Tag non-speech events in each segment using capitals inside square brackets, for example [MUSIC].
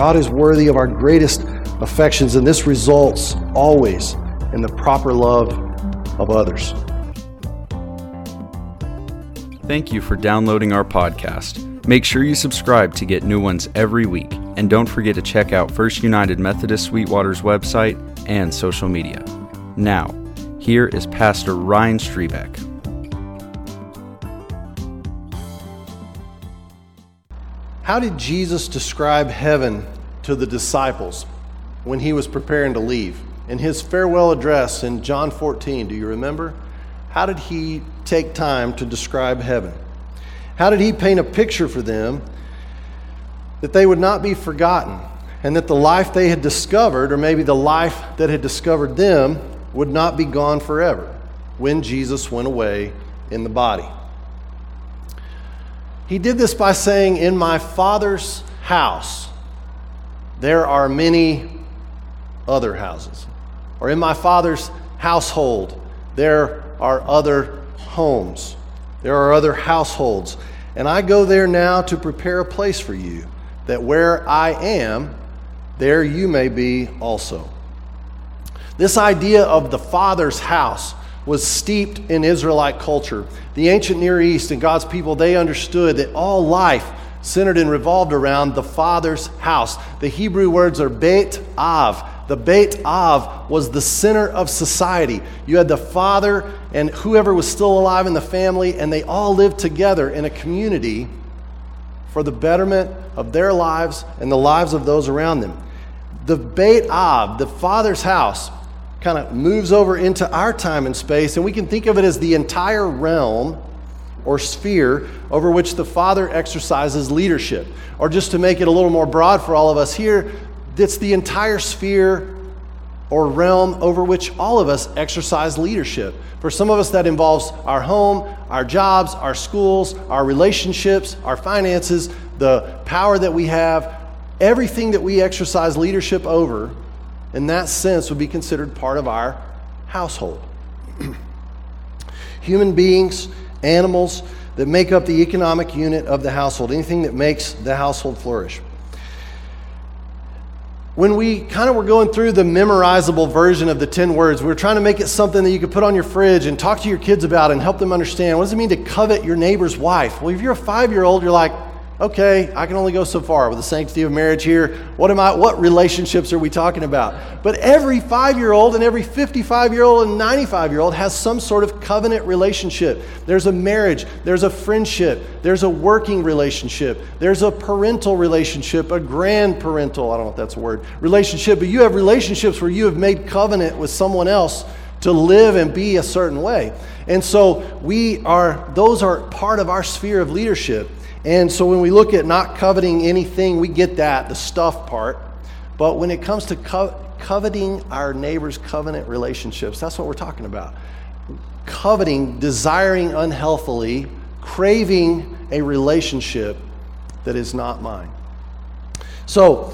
God is worthy of our greatest affections, and this results always in the proper love of others. Thank you for downloading our podcast. Make sure you subscribe to get new ones every week. And don't forget to check out First United Methodist Sweetwater's website and social media. Now, here is Pastor Ryan Strebeck. How did Jesus describe heaven to the disciples when he was preparing to leave? In his farewell address in John 14, do you remember? How did he take time to describe heaven? How did he paint a picture for them that they would not be forgotten and that the life they had discovered, or maybe the life that had discovered them, would not be gone forever when Jesus went away in the body? He did this by saying, In my Father's house, there are many other houses. Or in my Father's household, there are other homes. There are other households. And I go there now to prepare a place for you, that where I am, there you may be also. This idea of the Father's house was steeped in Israelite culture. The ancient Near East and God's people, they understood that all life centered and revolved around the Father's house. The Hebrew words are Beit Av, the Beit Av was the center of society. You had the father and whoever was still alive in the family, and they all lived together in a community for the betterment of their lives and the lives of those around them. The Beit Av, the father's house, kind of moves over into our time and space, and we can think of it as the entire realm or sphere over which the Father exercises leadership. Or just to make it a little more broad for all of us here, it's the entire sphere or realm over which all of us exercise leadership. For some of us, that involves our home, our jobs, our schools, our relationships, our finances, the power that we have. Everything that we exercise leadership over, in that sense, would be considered part of our household. [CLEARS THROAT] Human beings, animals that make up the economic unit of the household, anything that makes the household flourish when we kind of were going through the memorizable version of the 10 words, we were trying to make it something that you could put on your fridge and talk to your kids about and help them understand. What does it mean to covet your neighbor's wife? Well, if you're a five year old, you're like, okay, I can only go so far with the sanctity of marriage here. What am I what relationships are we talking about? But every 5-year-old and every 55-year-old and 95-year-old has some sort of covenant relationship. There's a marriage, there's a friendship, there's a working relationship, there's a parental relationship, a grandparental, I don't know if that's a word, relationship, but you have relationships where you have made covenant with someone else to live and be a certain way. And so we are those are part of our sphere of leadership. And so when we look at not coveting anything, we get that, the stuff part. But when it comes to co- coveting our neighbor's covenant relationships, that's what we're talking about. Coveting, desiring unhealthily, craving a relationship that is not mine. So,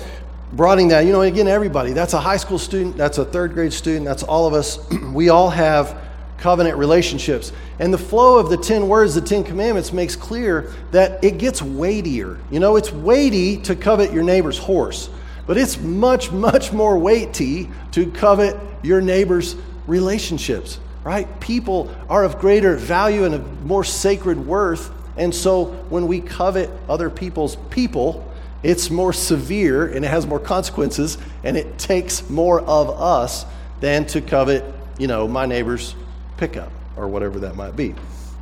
broadening that, you know, again, everybody, that's a high school student, that's a third grade student, that's all of us. [CLEARS THROAT] we all have covenant relationships. And the flow of the 10 words, the 10 commandments, makes clear that it gets weightier. You know, it's weighty to covet your neighbor's horse, but it's much, much more weighty to covet your neighbor's relationships, right? People are of greater value and of more sacred worth. And so when we covet other people's people, it's more severe and it has more consequences and it takes more of us than to covet, you know, my neighbor's pickup or whatever that might be.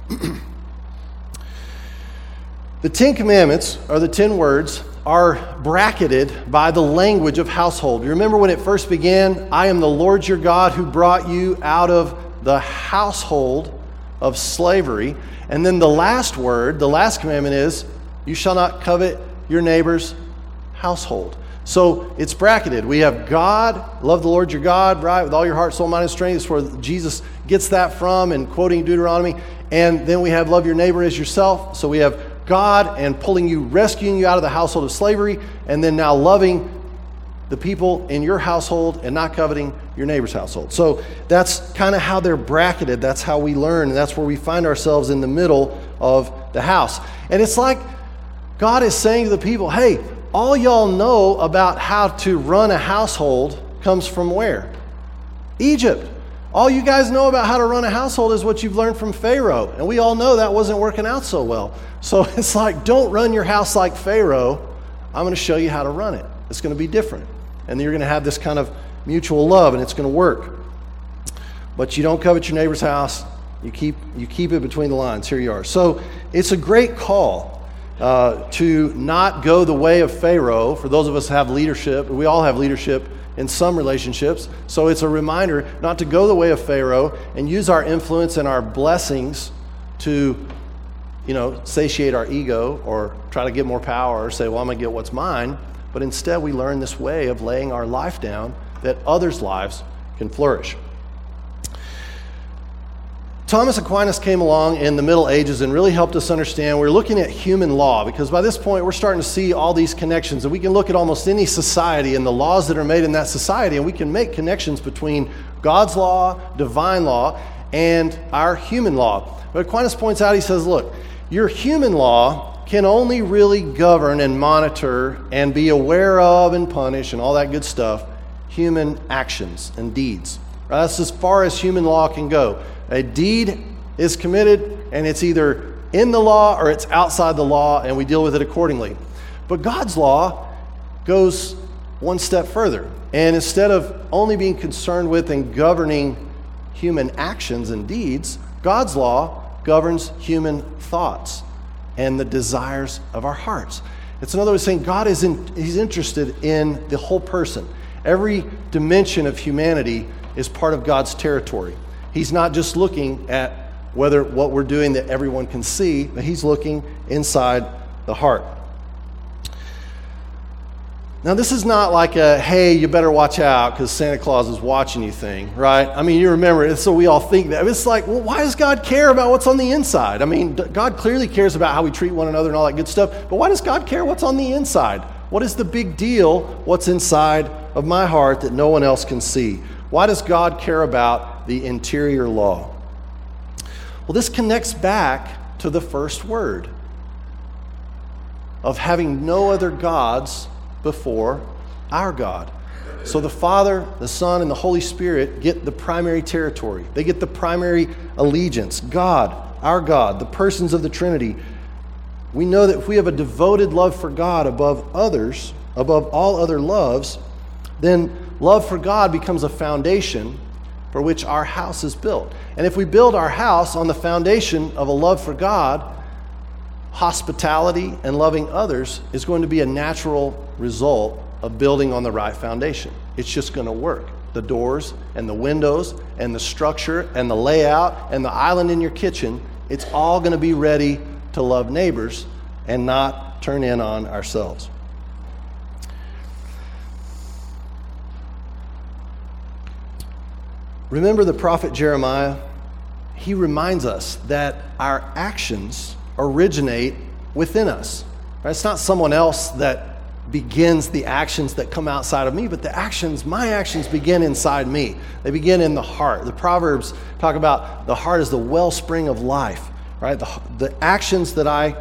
[CLEARS THROAT] the Ten Commandments, or the ten words, are bracketed by the language of household. You remember when it first began? I am the Lord your God who brought you out of the household of slavery. And then the last word, the last commandment is, You shall not covet your neighbor's household. So it's bracketed. We have God, love the Lord your God, right, with all your heart, soul, mind, and strength. That's where Jesus gets that from and quoting Deuteronomy. And then we have love your neighbor as yourself. So we have God and pulling you, rescuing you out of the household of slavery, and then now loving the people in your household and not coveting your neighbor's household. So that's kind of how they're bracketed. That's how we learn, and that's where we find ourselves in the middle of the house. And it's like God is saying to the people, hey, all y'all know about how to run a household comes from where? Egypt. All you guys know about how to run a household is what you've learned from Pharaoh. And we all know that wasn't working out so well. So [LAUGHS] it's like, don't run your house like Pharaoh. I'm going to show you how to run it. It's going to be different. And you're going to have this kind of mutual love, and it's going to work. But you don't covet your neighbor's house. You keep, you keep it between the lines. Here you are. So it's a great call uh, to not go the way of Pharaoh. For those of us have leadership, we all have leadership in some relationships. So it's a reminder not to go the way of Pharaoh and use our influence and our blessings to, you know, satiate our ego or try to get more power or say, well, I'm going to get what's mine. But instead, we learn this way of laying our life down that others' lives can flourish. Thomas Aquinas came along in the Middle Ages and really helped us understand. We're looking at human law because by this point we're starting to see all these connections, and we can look at almost any society and the laws that are made in that society, and we can make connections between God's law, divine law, and our human law. But Aquinas points out, he says, look, your human law can only really govern and monitor and be aware of and punish and all that good stuff human actions and deeds. Right? That's as far as human law can go. A deed is committed, and it's either in the law or it's outside the law, and we deal with it accordingly. But God's law goes one step further. And instead of only being concerned with and governing human actions and deeds, God's law governs human thoughts and the desires of our hearts. It's another way of saying God is in, he's interested in the whole person. Every dimension of humanity is part of God's territory. He's not just looking at whether what we're doing that everyone can see, but he's looking inside the heart. Now, this is not like a, hey, you better watch out because Santa Claus is watching you thing, right? I mean, you remember, so we all think that. It's like, well, why does God care about what's on the inside? I mean, God clearly cares about how we treat one another and all that good stuff, but why does God care what's on the inside? What is the big deal, what's inside of my heart that no one else can see? Why does God care about the interior law? Well, this connects back to the first word of having no other gods before our God. So the Father, the Son, and the Holy Spirit get the primary territory. They get the primary allegiance. God, our God, the persons of the Trinity. We know that if we have a devoted love for God above others, above all other loves, then love for God becomes a foundation for which our house is built. And if we build our house on the foundation of a love for God, hospitality and loving others is going to be a natural result of building on the right foundation. It's just going to work. The doors and the windows and the structure and the layout and the island in your kitchen, it's all going to be ready to love neighbors and not turn in on ourselves. Remember the prophet Jeremiah? He reminds us that our actions originate within us. It's not someone else that begins the actions that come outside of me, but the actions, my actions begin inside me. They begin in the heart. The Proverbs talk about the heart is the wellspring of life, right? The, the actions that I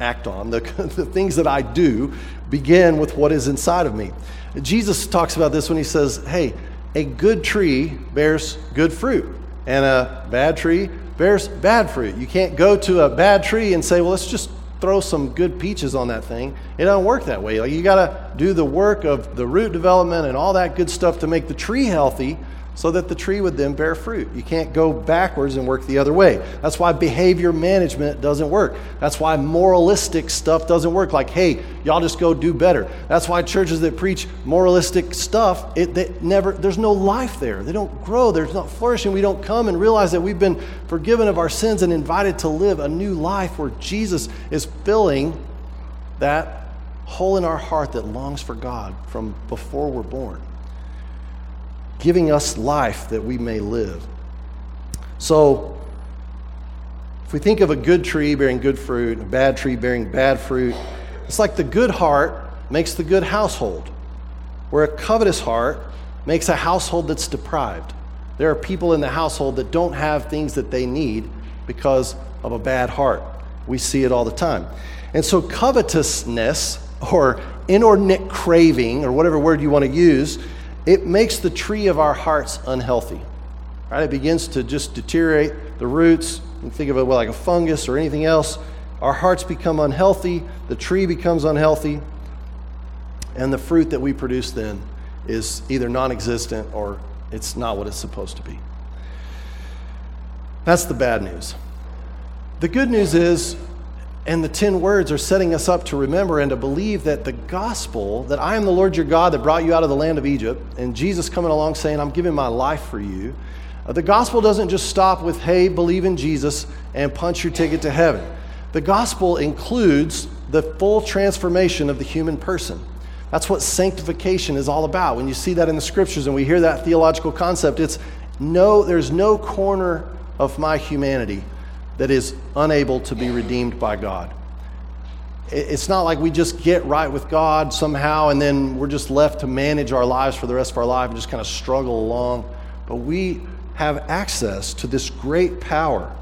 act on, [LAUGHS] the, the things that I do, begin with what is inside of me. Jesus talks about this when he says, hey, a good tree bears good fruit, and a bad tree bears bad fruit. You can't go to a bad tree and say, well, let's just throw some good peaches on that thing. It doesn't work that way. Like you got to do the work of the root development and all that good stuff to make the tree healthy so that the tree would then bear fruit. You can't go backwards and work the other way. That's why behavior management doesn't work. That's why moralistic stuff doesn't work. Like, hey, y'all just go do better. That's why churches that preach moralistic stuff, it they never there's no life there. They don't grow. There's not flourishing. We don't come and realize that we've been forgiven of our sins and invited to live a new life where Jesus is filling that hole in our heart that longs for God from before we're born giving us life that we may live. So, if we think of a good tree bearing good fruit, a bad tree bearing bad fruit, it's like the good heart makes the good household, where a covetous heart makes a household that's deprived. There are people in the household that don't have things that they need because of a bad heart. We see it all the time. And so, covetousness or inordinate craving, or whatever word you want to use, it makes the tree of our hearts unhealthy. Right? It begins to just deteriorate the roots. You think of it like a fungus or anything else. Our hearts become unhealthy, the tree becomes unhealthy, and the fruit that we produce then is either non existent or it's not what it's supposed to be. That's the bad news. The good news is, and the 10 words are setting us up to remember and to believe that the gospel, that I am the Lord your God that brought you out of the land of Egypt, and Jesus coming along saying, I'm giving my life for you. Uh, the gospel doesn't just stop with, hey, believe in Jesus and punch your ticket to heaven. The gospel includes the full transformation of the human person. That's what sanctification is all about. When you see that in the scriptures and we hear that theological concept, it's no, there's no corner of my humanity that is unable to be redeemed by God. It's not like we just get right with God somehow and then we're just left to manage our lives for the rest of our life and just kind of struggle along. But we have access to this great power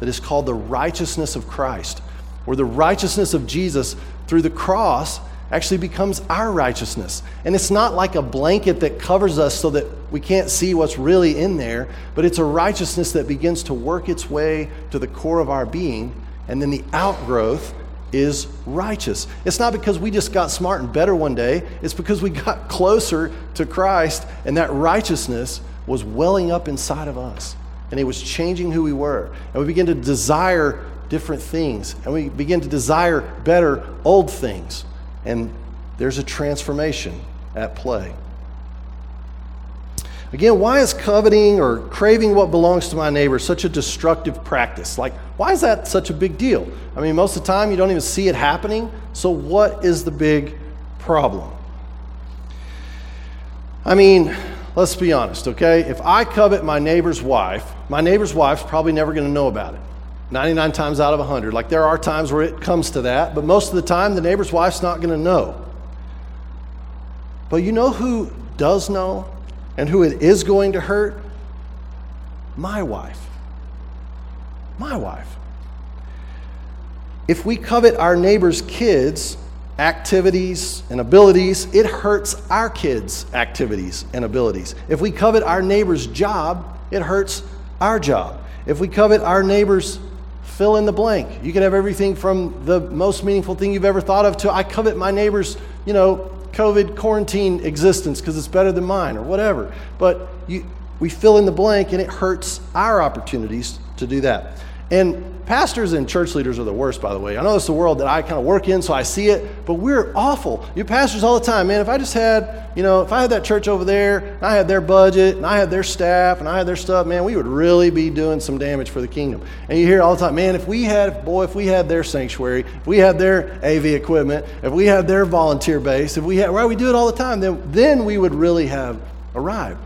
that is called the righteousness of Christ, where the righteousness of Jesus through the cross actually becomes our righteousness. And it's not like a blanket that covers us so that we can't see what's really in there, but it's a righteousness that begins to work its way to the core of our being, and then the outgrowth is righteous. It's not because we just got smart and better one day, it's because we got [LAUGHS] closer to Christ, and that righteousness was welling up inside of us. And it was changing who we were. And we begin to desire different things, and we begin to desire better old things and there's a transformation at play. Again, why is coveting or craving what belongs to my neighbor such a destructive practice? Like, why is that such a big deal? I mean, most of the time you don't even see it happening. So, what is the big problem? I mean, let's be honest, okay? If I covet my neighbor's wife, my neighbor's wife's probably never going to know about it. 99 times out of 100. Like there are times where it comes to that, but most of the time the neighbor's wife's not going to know. But you know who does know and who it is going to hurt? My wife. My wife. If we covet our neighbor's kids' activities and abilities, it hurts our kids' activities and abilities. If we covet our neighbor's job, it hurts our job. If we covet our neighbor's fill in the blank. You could have everything from the most meaningful thing you've ever thought of to I covet my neighbor's, you know, COVID quarantine existence because it's better than mine or whatever. But you, we fill in the blank and it hurts our opportunities to do that. And pastors and church leaders are the worst, by the way. I know it's the world that I kind of work in, so I see it, but we're awful. You pastors all the time, man. If I just had, you know, if I had that church over there, and I had their budget, and I had their staff, and I had their stuff, man, we would really be doing some damage for the kingdom. And you hear all the time, man, if we had, boy, if we had their sanctuary, if we had their AV equipment, if we had their volunteer base, if we had, right, we do it all the time, then, then we would really have arrived.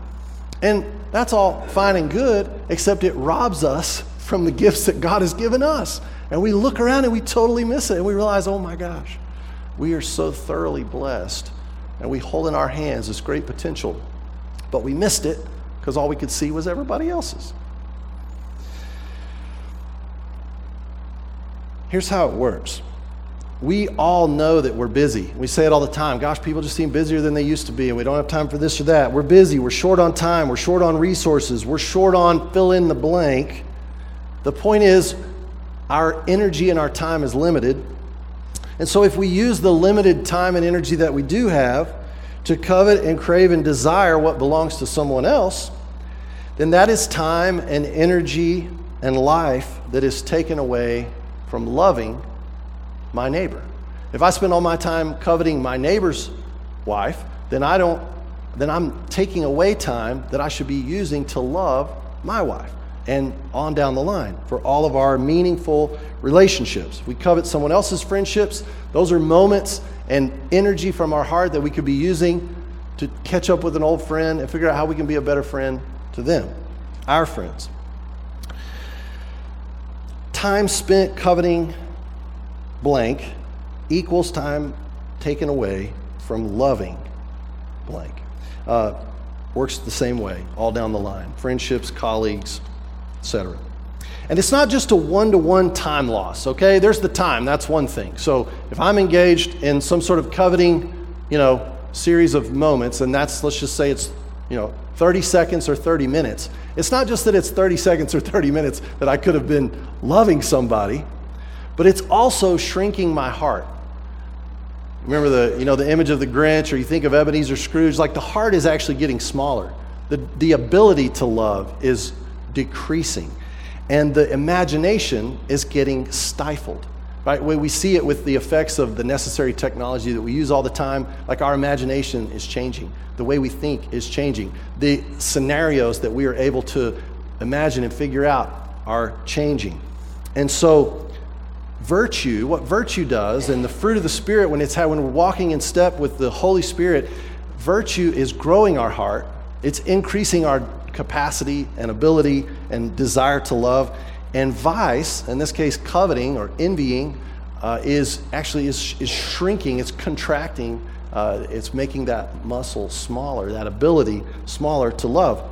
And that's all fine and good, except it robs us from the gifts that God has given us. And we look around and we totally miss it. And we realize, oh my gosh, we are so thoroughly blessed. And we hold in our hands this great potential. But we missed it because all we could see was everybody else's. Here's how it works. We all know that we're busy. We say it all the time. Gosh, people just seem busier than they used to be, and we don't have time for this or that. We're busy. We're short on time. We're short on resources. We're short on fill in the blank. The point is, our energy and our time is limited. And so, if we use the limited time and energy that we do have to covet and crave and desire what belongs to someone else, then that is time and energy and life that is taken away from loving my neighbor. If I spend all my time coveting my neighbor's wife, then I don't then I'm taking away time that I should be using to love my wife and on down the line for all of our meaningful relationships. We covet someone else's friendships. Those are moments and energy from our heart that we could be using to catch up with an old friend and figure out how we can be a better friend to them, our friends. Time spent coveting blank equals time taken away from loving blank. Uh, works the same way all down the line friendships, colleagues, etc. And it's not just a one to one time loss, okay? There's the time, that's one thing. So if I'm engaged in some sort of coveting, you know, series of moments, and that's, let's just say it's, you know, 30 seconds or 30 minutes, it's not just that it's 30 seconds or 30 minutes that I could have been loving somebody, but it's also shrinking my heart. Remember the, you know, the image of the Grinch, or you think of Ebenezer Scrooge, like the heart is actually getting smaller. The, the ability to love is decreasing, and the imagination is getting stifled. Right? We see it with the effects of the necessary technology that we use all the time. Like our imagination is changing. The way we think is changing. The scenarios that we are able to imagine and figure out are changing. And so, virtue, what virtue does, and the fruit of the Spirit, when it's how, when we're walking in step with the Holy Spirit, virtue is growing our heart. It's increasing our capacity and ability and desire to love. And vice, in this case, coveting or envying, uh, is actually is, is shrinking, it's contracting, uh, it's making that muscle smaller, that ability smaller to love.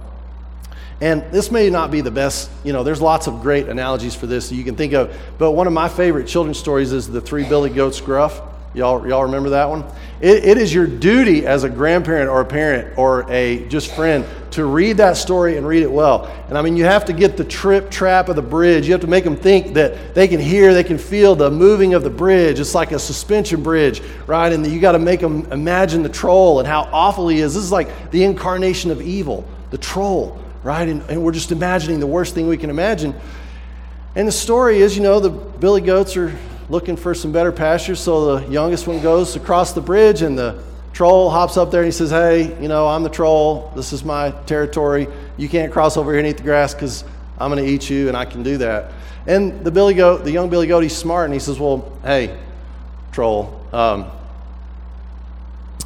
And this may not be the best, you know, there's lots of great analogies for this that you can think of, but one of my favorite children's stories is the three billy goats gruff. Y'all, y'all remember that one? It, it is your duty as a grandparent or a parent or a just friend to read that story and read it well. And I mean, you have to get the trip trap of the bridge. You have to make them think that they can hear, they can feel the moving of the bridge. It's like a suspension bridge, right? And you got to make them imagine the troll and how awful he is. This is like the incarnation of evil, the troll, right? And, and we're just imagining the worst thing we can imagine. And the story is, you know, the billy goats are looking for some better pastures. So the youngest one goes across the bridge, and the troll hops up there and he says, Hey, you know, I'm the troll. This is my territory. You can't cross over here and eat the grass because I'm going to eat you, and I can do that. And the billy goat, the young billy goat, he's smart, and he says, Well, hey, troll. Um,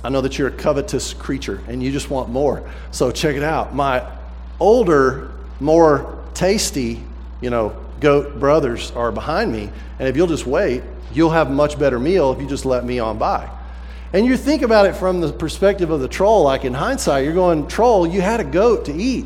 I know that you're a covetous creature and you just want more. So check it out. My older, more tasty, you know, goat brothers are behind me. And if you'll just wait, you'll have a much better meal if you just let me on by. And you think about it from the perspective of the troll, like in hindsight, you're going, Troll, you had a goat to eat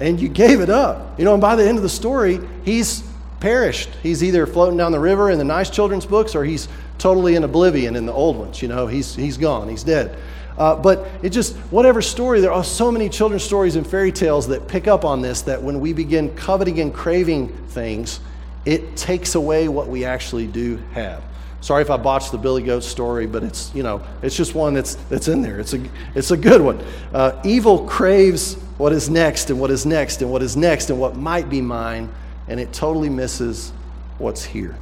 and you gave it up. You know, and by the end of the story, he's perished. He's either floating down the river in the nice children's books or he's totally in oblivion in the old ones. You know, he's, he's gone, he's dead. Uh, but it just, whatever story, there are so many children's stories and fairy tales that pick up on this that when we begin coveting and craving things, it takes away what we actually do have. Sorry if I botched the Billy Goat story, but it's, you know, it's just one that's, that's in there. It's a, it's a good one. Uh, evil craves what is next and what is next and what is next and what might be mine, and it totally misses what's here.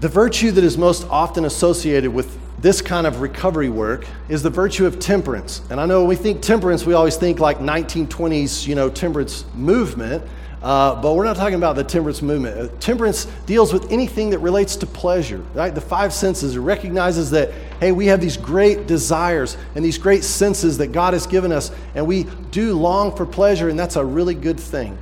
The virtue that is most often associated with this kind of recovery work is the virtue of temperance. And I know when we think temperance, we always think like 1920s, you know, temperance movement. Uh, but we're not talking about the temperance movement. Uh, temperance deals with anything that relates to pleasure, right? The five senses. Recognizes that, hey, we have these great desires and these great senses that God has given us, and we do long for pleasure, and that's a really good thing.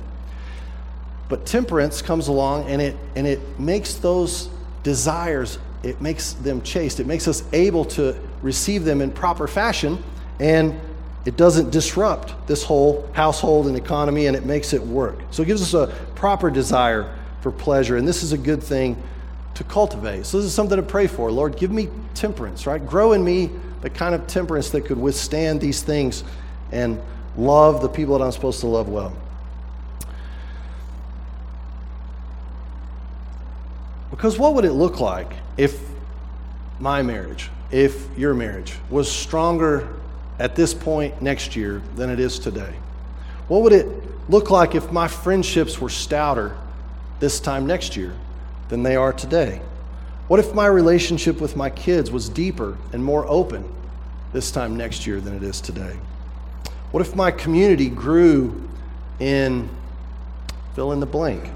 But temperance comes along and it, and it makes those desires, it makes them chaste. It makes us able to receive them in proper fashion, and it doesn't disrupt this whole household and economy, and it makes it work. So it gives us a proper desire for pleasure, and this is a good thing to cultivate. So this is something to pray for. Lord, give me temperance, right? Grow in me the kind of temperance that could withstand these things and love the people that I'm supposed to love well. Because what would it look like if my marriage, if your marriage was stronger at this point next year than it is today? What would it look like if my friendships were stouter this time next year than they are today? What if my relationship with my kids was deeper and more open this time next year than it is today? What if my community grew in fill in the blank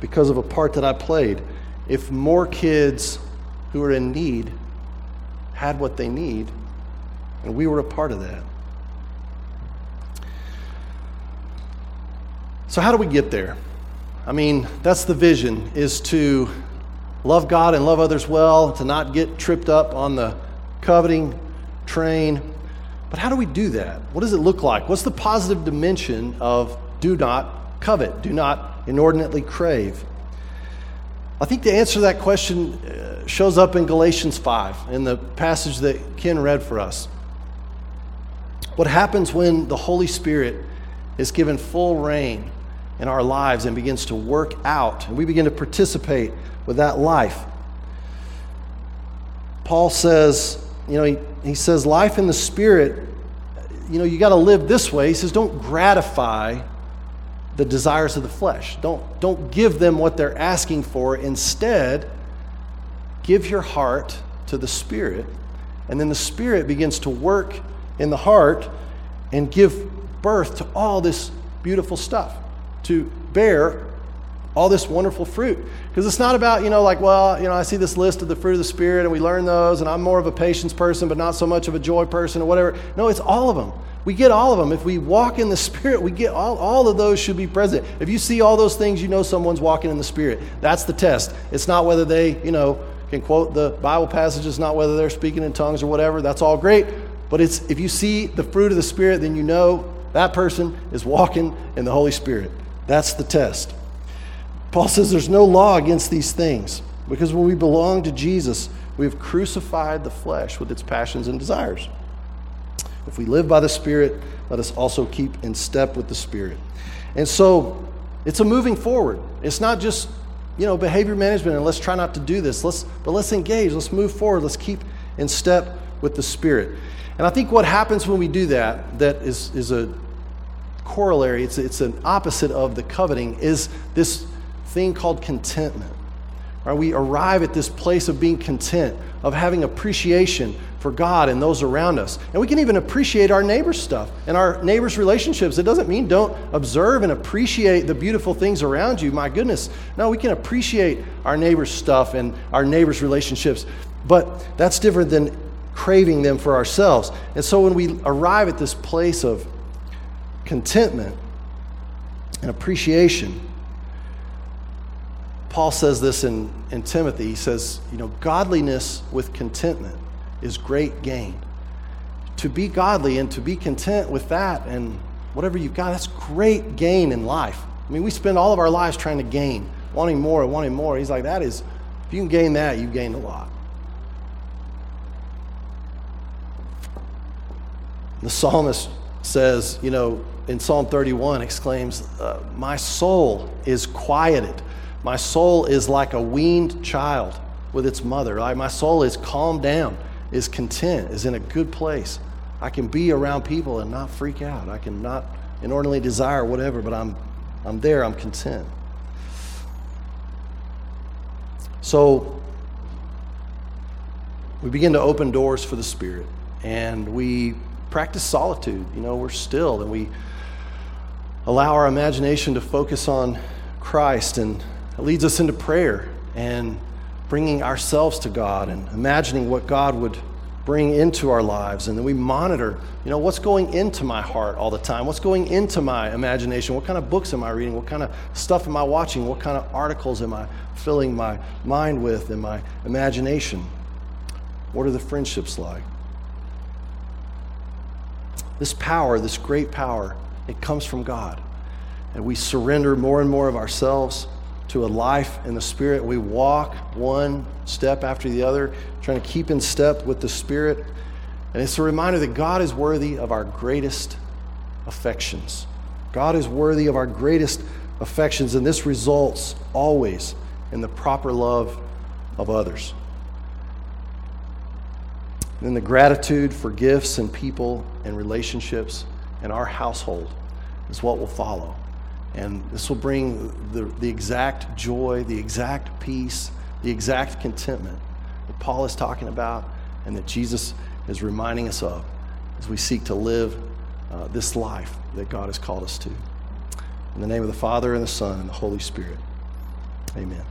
because of a part that I played? If more kids who are in need had what they need, and we were a part of that. So, how do we get there? I mean, that's the vision is to love God and love others well, to not get tripped up on the coveting train. But how do we do that? What does it look like? What's the positive dimension of do not covet, do not inordinately crave. I think the answer to that question uh, shows up in Galatians 5, in the passage that Ken read for us. What happens when the Holy Spirit is given full reign in our lives and begins to work out, and we begin to participate with that life? Paul says, you know, he, he says, life in the Spirit, you know, you got to live this way. He says, don't gratify the desires of the flesh. Don't, don't give them what they're asking for. Instead, give your heart to the Spirit. And then the Spirit begins to work in the heart and give birth to all this beautiful stuff, to bear all this wonderful fruit. Because it's not about, you know, like, well, you know, I see this list of the fruit of the Spirit and we learn those, and I'm more of a patience person, but not so much of a joy person or whatever. No, it's all of them. We get all of them. If we walk in the Spirit, we get all, all of those should be present. If you see all those things, you know someone's walking in the Spirit. That's the test. It's not whether they, you know, can quote the Bible passages, not whether they're speaking in tongues or whatever. That's all great. But it's if you see the fruit of the Spirit, then you know that person is walking in the Holy Spirit. That's the test. Paul says there's no law against these things because when we belong to Jesus, we've crucified the flesh with its passions and desires. If we live by the Spirit, let us also keep in step with the Spirit. And so it's a moving forward. It's not just, you know, behavior management and let's try not to do this. Let's, but let's engage. Let's move forward. Let's keep in step with the Spirit. And I think what happens when we do that, that is, is a corollary, it's, it's an opposite of the coveting, is this thing called contentment. Right? We arrive at this place of being content, of having appreciation for God and those around us. And we can even appreciate our neighbor's stuff and our neighbor's relationships. It doesn't mean don't observe and appreciate the beautiful things around you. My goodness. No, we can appreciate our neighbor's stuff and our neighbor's relationships. But that's different than craving them for ourselves. And so when we arrive at this place of contentment and appreciation, Paul says this in, in Timothy. He says, you know, godliness with contentment is great gain. To be godly and to be content with that and whatever you've got, that's great gain in life. I mean, we spend all of our lives trying to gain, wanting more and wanting more. He's like, that is, if you can gain that, you've gained a lot. The psalmist says, you know, in Psalm 31, exclaims, uh, My soul is quieted my soul is like a weaned child with its mother. Right? My soul is calmed down, is content, is in a good place. I can be around people and not freak out. I can not inordinately desire whatever, but I'm, I'm there, I'm content. So we begin to open doors for the Spirit and we practice solitude. You know, we're still and we allow our imagination to focus on Christ and it leads us into prayer and bringing ourselves to God and imagining what God would bring into our lives. And then we monitor, you know, what's going into my heart all the time? What's going into my imagination? What kind of books am I reading? What kind of stuff am I watching? What kind of articles am I filling my mind with and my imagination? What are the friendships like? This power, this great power, it comes from God. And we surrender more and more of ourselves to a life in the Spirit. We walk one step after the other, trying to keep in step with the Spirit. And it's a reminder that God is worthy of our greatest affections. God is worthy of our greatest affections, and this results always in the proper love of others. And then the gratitude for gifts and people and relationships in our household is what will follow. And this will bring the, the exact joy, the exact peace, the exact contentment that Paul is talking about and that Jesus is reminding us of as we seek to live uh, this life that God has called us to. In the name of the Father, and the Son, and the Holy Spirit. Amen.